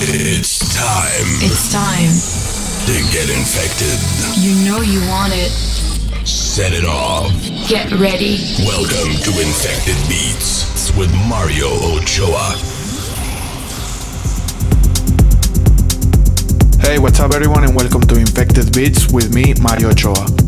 It's time It's time. to get infected. You know you want it. Set it off. Get ready. Welcome to Infected Beats with Mario Ochoa. Hey, what's up, everyone, and welcome to Infected Beats with me, Mario Ochoa.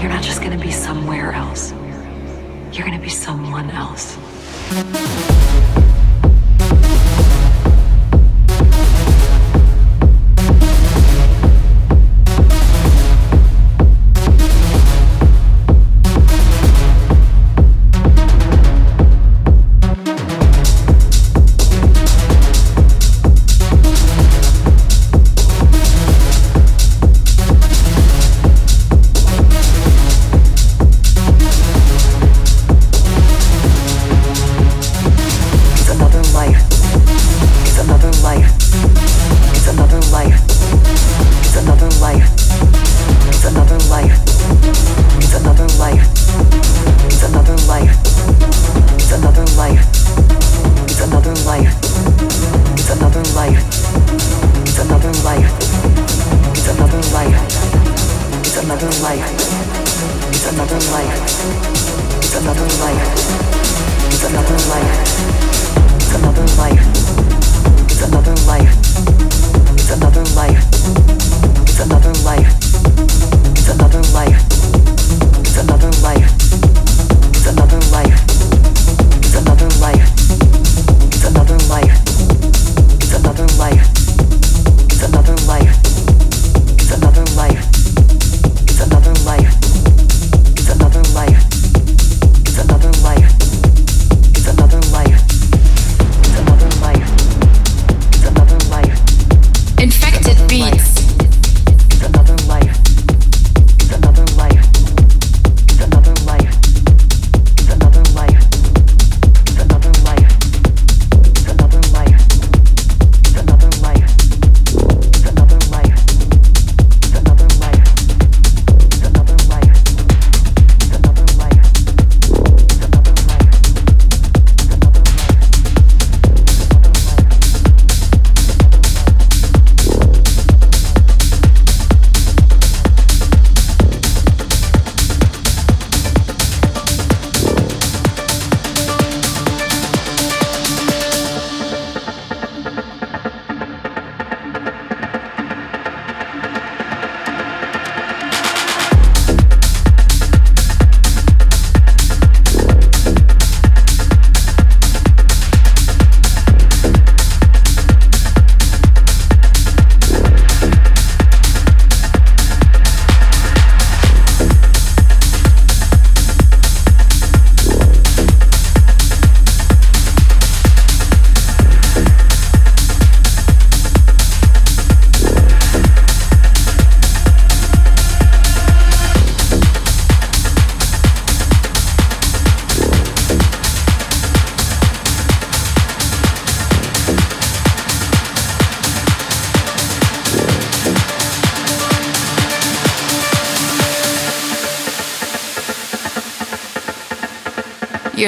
You're not just gonna be somewhere else. You're gonna be someone else.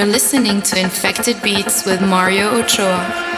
You're listening to Infected Beats with Mario Ochoa.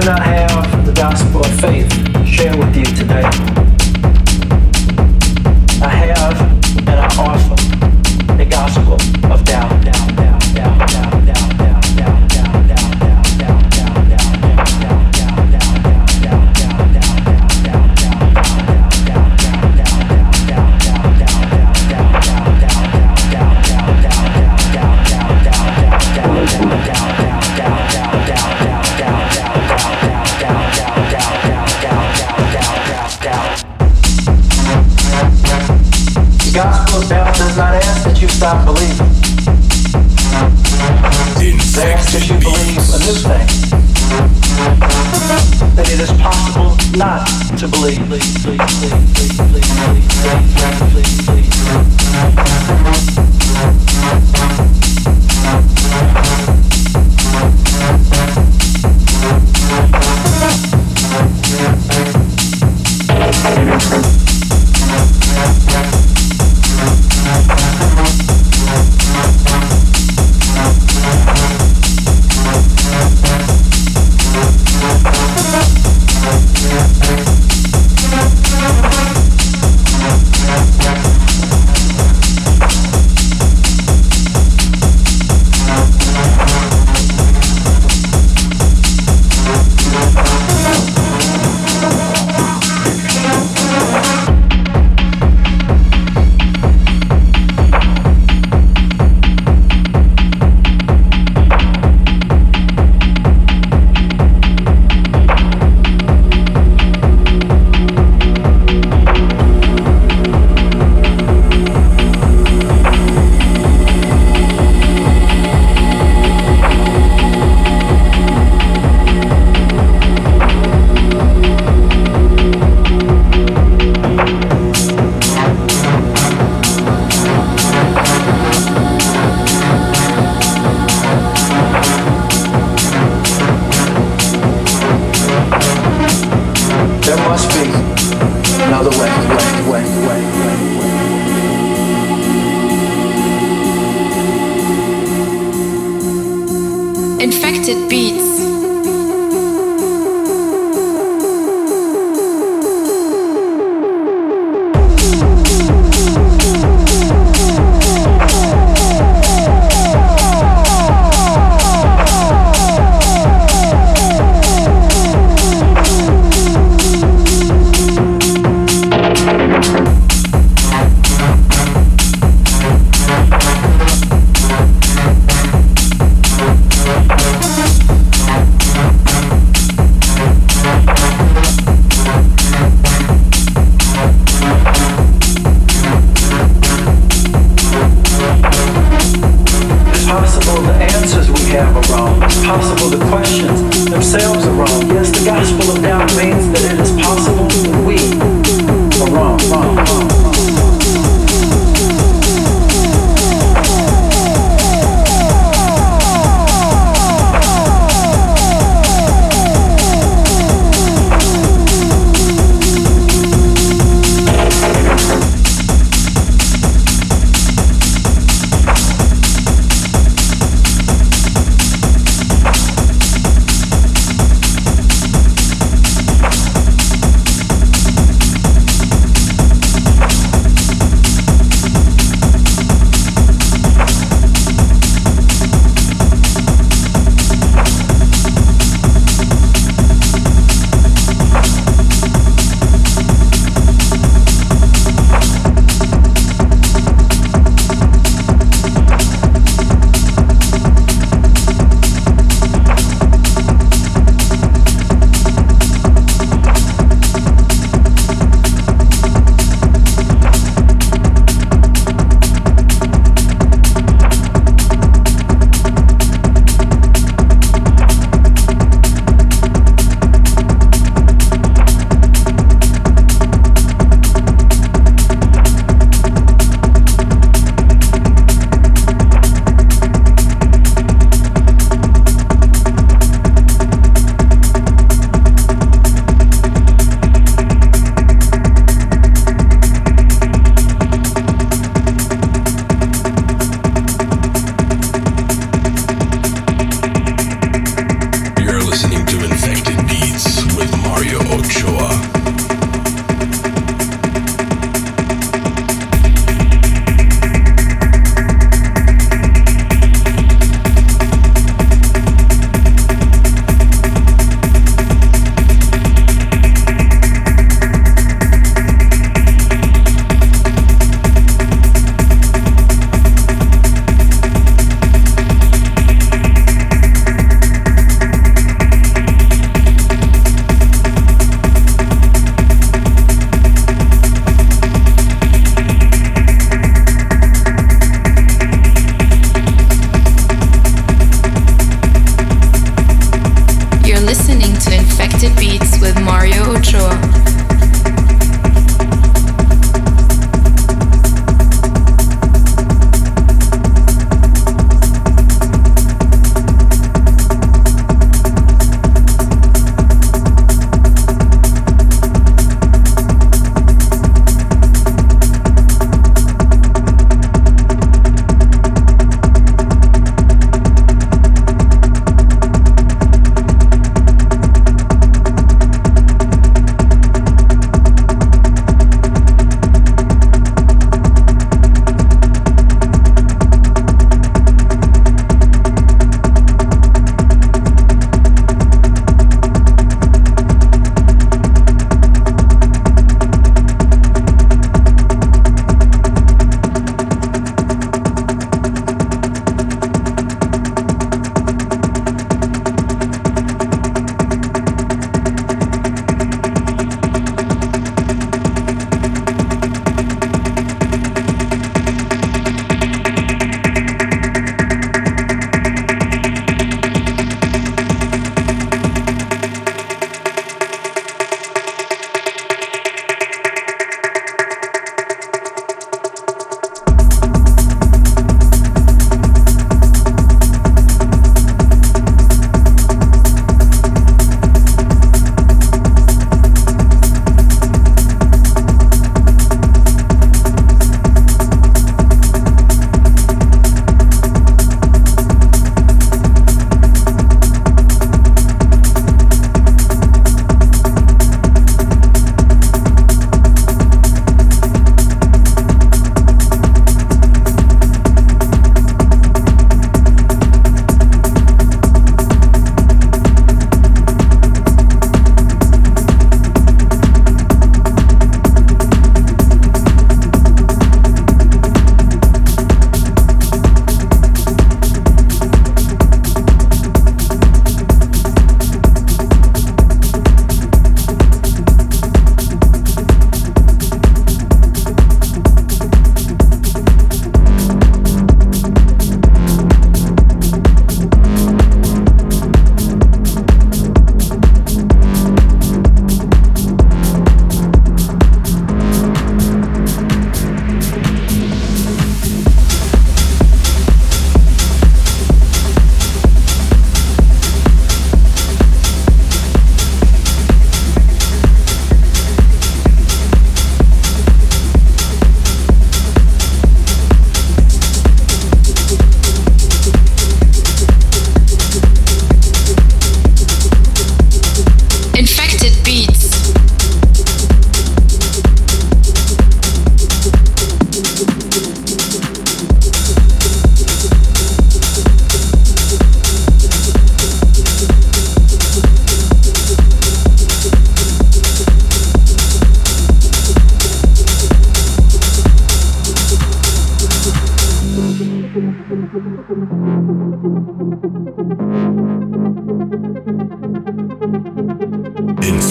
do not have the gospel of faith share with you today. I have and I offer the gospel of doubt. doubt. you stop believing. They ask if you believe a new thing. That it is possible not to believe. Please, please, please,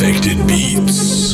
Infected Beats.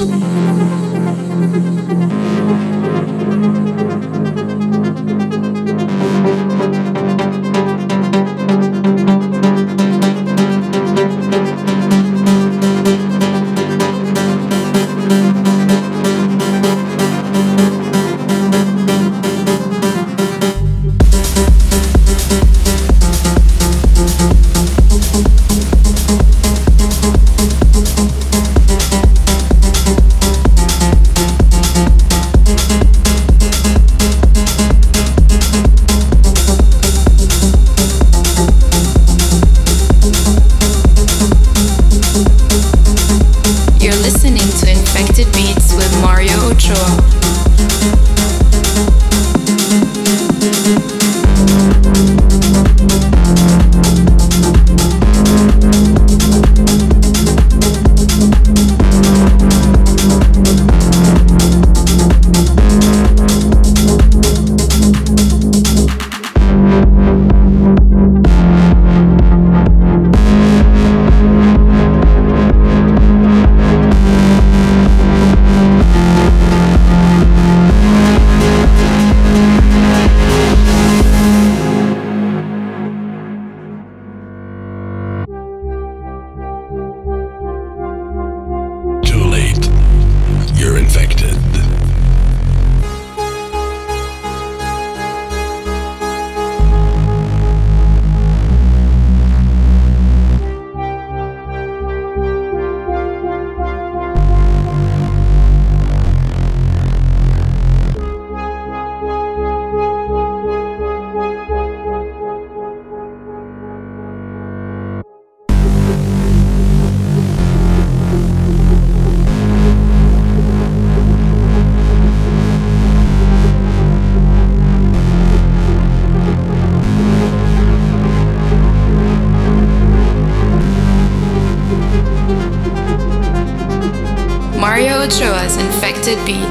it be?